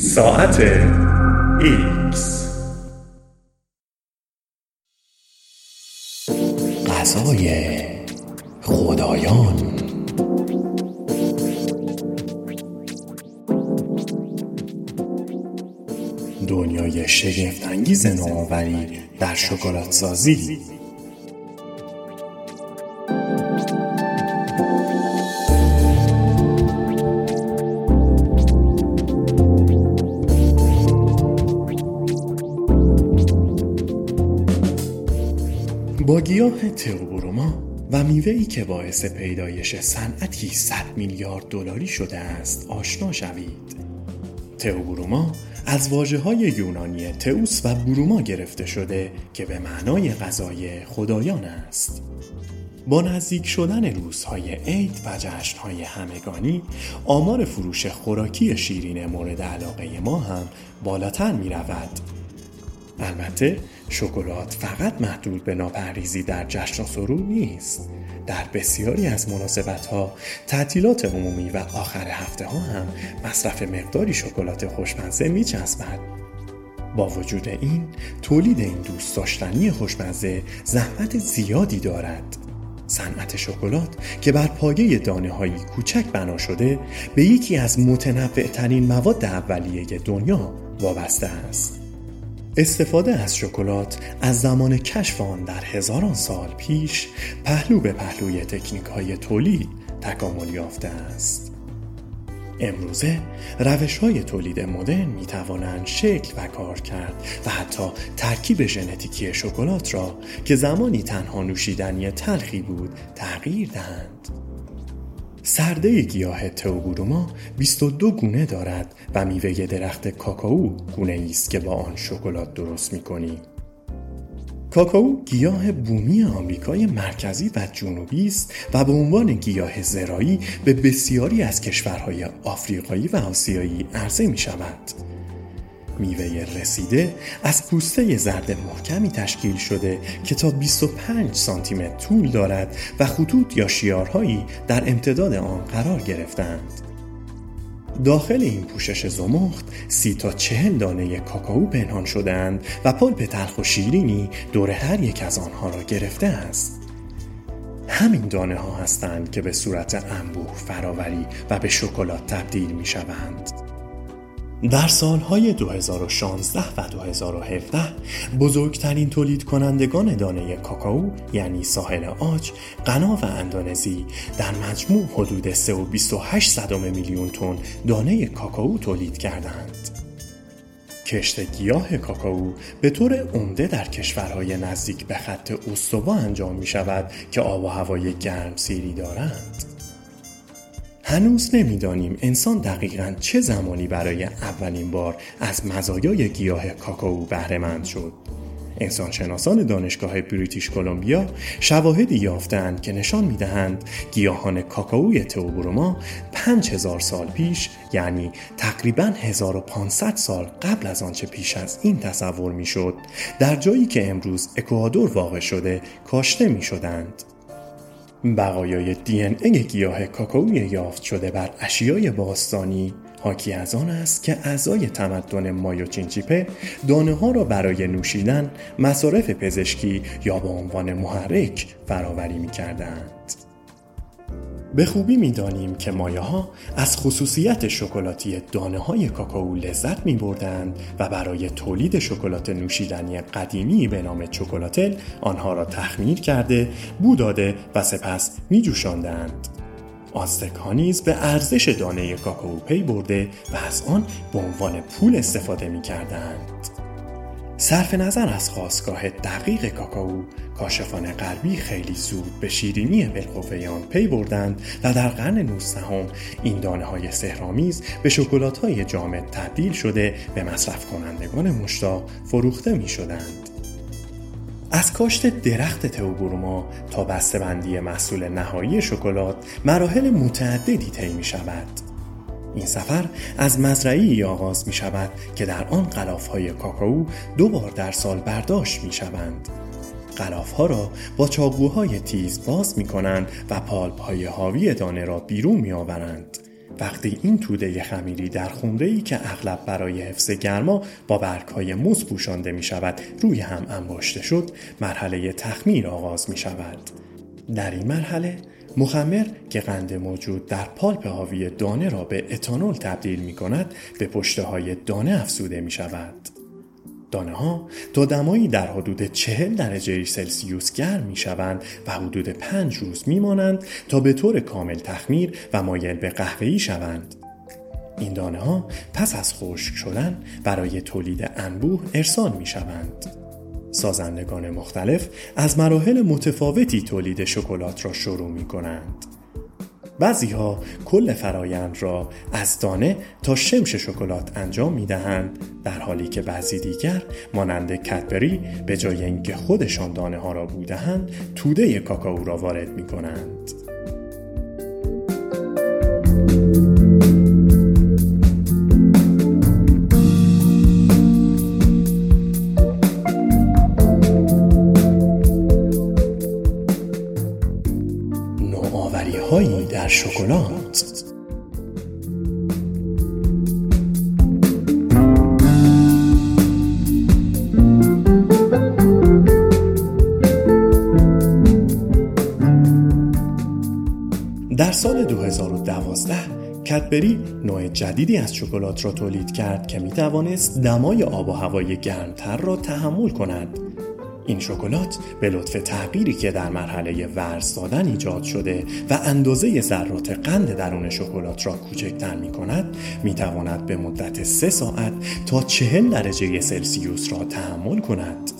ساعت ایکس. غذای خدایان. دنیای شگفتانگیز نوآوری در شکلات سازی. گیاه تئوبروما و میوه‌ای که باعث پیدایش صنعتی 100 میلیارد دلاری شده است آشنا شوید. تئوبروما از واجه های یونانی تئوس و بروما گرفته شده که به معنای غذای خدایان است. با نزدیک شدن روزهای عید و جشنهای همگانی آمار فروش خوراکی شیرین مورد علاقه ما هم بالاتر می رود البته شکلات فقط محدود به ناپهریزی در جشن و سرور نیست. در بسیاری از مناسبت ها تعطیلات عمومی و آخر هفته ها هم مصرف مقداری شکلات خوشمزه می چسبد. با وجود این تولید این دوست داشتنی خوشمزه زحمت زیادی دارد. صنعت شکلات که بر پایه دانه هایی کوچک بنا شده به یکی از متنوع ترین مواد اولیه دنیا وابسته است. استفاده از شکلات از زمان کشف آن در هزاران سال پیش پهلو به پهلوی تکنیک های تولید تکامل یافته است. امروزه روش های تولید مدرن می توانند شکل و کار کرد و حتی ترکیب ژنتیکی شکلات را که زمانی تنها نوشیدنی تلخی بود تغییر دهند. سرده گیاه تئوبروما 22 گونه دارد و میوه درخت کاکائو گونه است که با آن شکلات درست می‌کنیم. کاکائو گیاه بومی آمریکای مرکزی و جنوبی است و به عنوان گیاه زرایی به بسیاری از کشورهای آفریقایی و آسیایی عرضه می شود. میوه رسیده از پوسته زرد محکمی تشکیل شده که تا 25 سانتی متر طول دارد و خطوط یا شیارهایی در امتداد آن قرار گرفتند. داخل این پوشش زمخت سی تا چهل دانه کاکائو پنهان شدند و پلپ تلخ و شیرینی دور هر یک از آنها را گرفته است. همین دانه ها هستند که به صورت انبوه فراوری و به شکلات تبدیل می شوند. در سالهای 2016 و 2017 بزرگترین تولید کنندگان دانه کاکائو یعنی ساحل آج، غنا و اندونزی در مجموع حدود 3.28 میلیون تن دانه کاکائو تولید کردند. کشت گیاه کاکائو به طور عمده در کشورهای نزدیک به خط استوا انجام می شود که آب و هوای گرم سیری دارند. هنوز نمی‌دانیم انسان دقیقا چه زمانی برای اولین بار از مزایای گیاه کاکائو بهرهمند شد انسانشناسان دانشگاه بریتیش کلمبیا شواهدی یافتند که نشان می‌دهند گیاهان کاکائوی تئوبروما 5000 سال پیش یعنی تقریبا 1500 سال قبل از آنچه پیش از این تصور می‌شد در جایی که امروز اکوادور واقع شده کاشته می شدند. بقایای دی ان ای گیاه کاکائوی یافت شده بر اشیای باستانی حاکی از آن است که اعضای تمدن مایو چینچیپه دانه ها را برای نوشیدن مصارف پزشکی یا به عنوان محرک فراوری می کردند. به خوبی می‌دانیم که مایه ها از خصوصیت شکلاتی دانه های کاکائو لذت می بردند و برای تولید شکلات نوشیدنی قدیمی به نام چکلاتل آنها را تخمیر کرده، بو داده و سپس می جوشاندند. آزتک ها نیز به ارزش دانه کاکائو پی برده و از آن به عنوان پول استفاده می کردند. صرف نظر از خواستگاه دقیق کاکائو کاشفان غربی خیلی زود به شیرینی بالقوه آن پی بردند و در قرن 19 این دانه های سهرامیز به شکلات های جامد تبدیل شده به مصرف کنندگان مشتاق فروخته می شدند. از کاشت درخت تئوبروما تا بسته‌بندی محصول نهایی شکلات مراحل متعددی طی می شود. این سفر از مزرعی آغاز می شود که در آن قلاف های کاکائو دو بار در سال برداشت می شوند. قلاف ها را با چاقوهای تیز باز می کنند و پالپ های حاوی دانه را بیرون می آورند. وقتی این توده خمیری در خونده ای که اغلب برای حفظ گرما با برگ های موز پوشانده می شود روی هم انباشته شد مرحله تخمیر آغاز می شود در این مرحله مخمر که قند موجود در پالپ حاوی دانه را به اتانول تبدیل می کند به پشته های دانه افزوده می شود دانه ها تا دمایی در حدود چهل درجه سلسیوس گرم می شوند و حدود پنج روز می مانند تا به طور کامل تخمیر و مایل به قهوه‌ای شوند. این دانه ها پس از خشک شدن برای تولید انبوه ارسال می شوند. سازندگان مختلف از مراحل متفاوتی تولید شکلات را شروع می کنند. بعضی ها کل فرایند را از دانه تا شمش شکلات انجام می دهند در حالی که بعضی دیگر مانند کتبری به جای اینکه خودشان دانه ها را بودهند توده کاکائو را وارد می کنند. در شکلات. در سال 2012 کتبری نوع جدیدی از شکلات را تولید کرد که می توانست دمای آب و هوای گرمتر را تحمل کند. این شکلات به لطف تغییری که در مرحله ورز دادن ایجاد شده و اندازه ذرات قند درون شکلات را کوچکتر می کند می تواند به مدت سه ساعت تا چهل درجه سلسیوس را تحمل کند.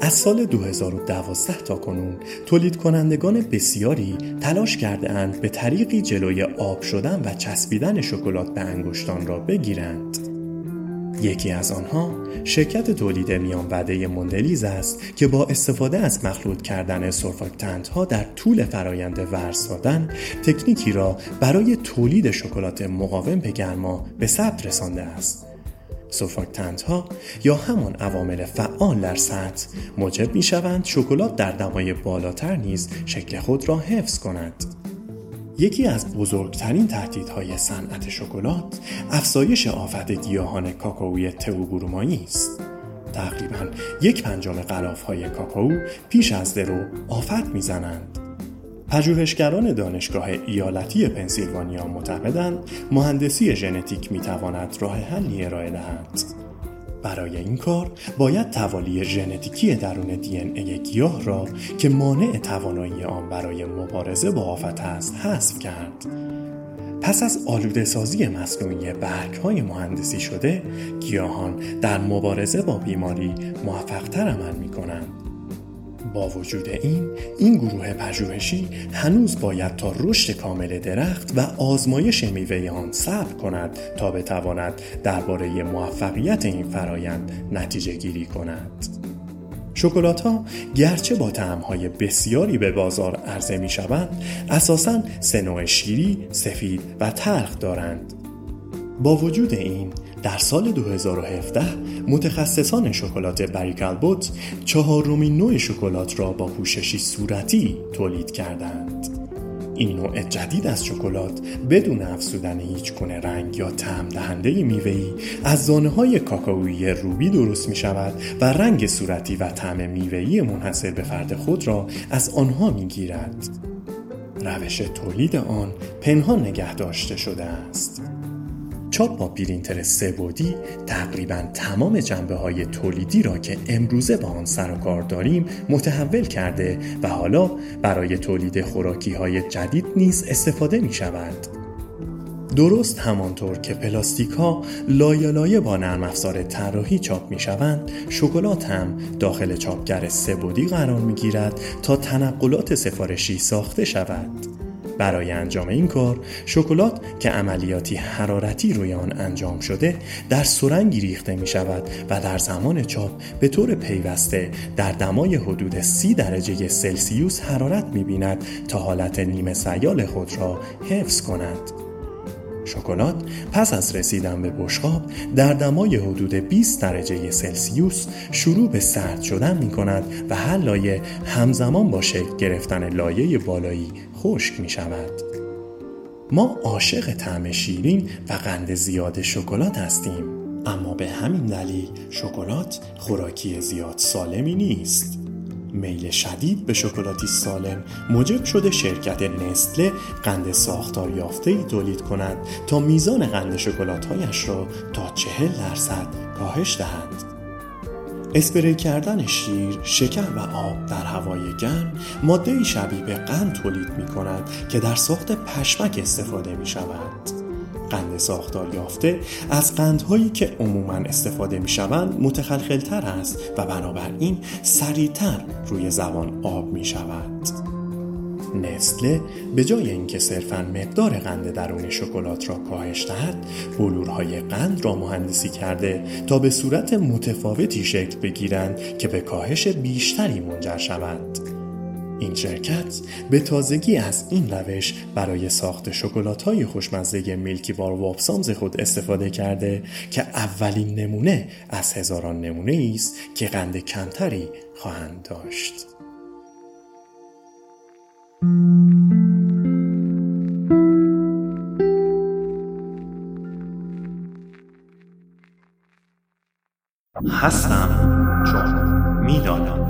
از سال 2012 تا کنون تولید کنندگان بسیاری تلاش کرده اند به طریقی جلوی آب شدن و چسبیدن شکلات به انگشتان را بگیرند. یکی از آنها شرکت تولید میان وعده مندلیز است که با استفاده از مخلوط کردن سرفاکتنت ها در طول فرایند ورز دادن تکنیکی را برای تولید شکلات مقاوم به گرما به ثبت رسانده است. سرفاکتنت ها یا همان عوامل فعال در سطح موجب می شوند شکلات در دمای بالاتر نیز شکل خود را حفظ کند یکی از بزرگترین تهدیدهای صنعت شکلات افزایش آفت گیاهان کاکائوی تئوبرومایی است. تقریبا یک پنجم غلاف های کاکائو پیش از درو آفت می‌زنند. پژوهشگران دانشگاه ایالتی پنسیلوانیا معتقدند مهندسی ژنتیک می‌تواند راه حلی ارائه دهد. برای این کار باید توالی ژنتیکی درون دی ای گیاه را که مانع توانایی آن برای مبارزه با آفت است حذف کرد. پس از آلوده سازی مصنوعی برگ های مهندسی شده گیاهان در مبارزه با بیماری موفقتر عمل می کنند با وجود این این گروه پژوهشی هنوز باید تا رشد کامل درخت و آزمایش میوه آن صبر کند تا بتواند درباره موفقیت این فرایند نتیجه گیری کند. شکلات ها گرچه با های بسیاری به بازار عرضه می شوند اساساً سه شیری، سفید و تلخ دارند. با وجود این در سال 2017 متخصصان شکلات بریکالبوت چهارمین نوع شکلات را با پوششی صورتی تولید کردند. این نوع جدید از شکلات بدون افزودن هیچ گونه رنگ یا طعم دهنده میوه‌ای از دانه های کاکائویی روبی درست می شود و رنگ صورتی و طعم میوه‌ای منحصر به فرد خود را از آنها می گیرد. روش تولید آن پنهان نگه داشته شده است. چاپ با پرینتر سه‌بعدی تقریبا تمام جنبه های تولیدی را که امروزه با آن سر و کار داریم متحول کرده و حالا برای تولید خوراکی های جدید نیز استفاده می شود. درست همانطور که پلاستیک ها لایه لایه با نرم افزار طراحی چاپ می شوند شکلات هم داخل چاپگر سه‌بعدی قرار می گیرد تا تنقلات سفارشی ساخته شود برای انجام این کار شکلات که عملیاتی حرارتی روی آن انجام شده در سرنگی ریخته می شود و در زمان چاپ به طور پیوسته در دمای حدود سی درجه سلسیوس حرارت می بیند تا حالت نیمه سیال خود را حفظ کند. شکلات پس از رسیدن به بشقاب در دمای حدود 20 درجه سلسیوس شروع به سرد شدن می کند و هر لایه همزمان با شکل گرفتن لایه بالایی خشک می شود. ما عاشق طعم شیرین و قند زیاد شکلات هستیم اما به همین دلیل شکلات خوراکی زیاد سالمی نیست میل شدید به شکلاتی سالم موجب شده شرکت نستله قند ساختار یافته ای تولید کند تا میزان قند شکلاتهایش را تا چهل درصد کاهش دهد اسپری کردن شیر، شکر و آب در هوای گرم ماده شبیه به قند تولید می کند که در ساخت پشمک استفاده می شود. قند ساختار یافته از قندهایی که عموما استفاده می شوند متخلخلتر است و بنابراین سریعتر روی زبان آب می شود. نسله به جای اینکه صرفا مقدار قند درون شکلات را کاهش دهد بلورهای قند را مهندسی کرده تا به صورت متفاوتی شکل بگیرند که به کاهش بیشتری منجر شوند این شرکت به تازگی از این روش برای ساخت شکلات های خوشمزه میلکی بار وابسامز خود استفاده کرده که اولین نمونه از هزاران نمونه است که قند کمتری خواهند داشت. هستم چون می‌دانم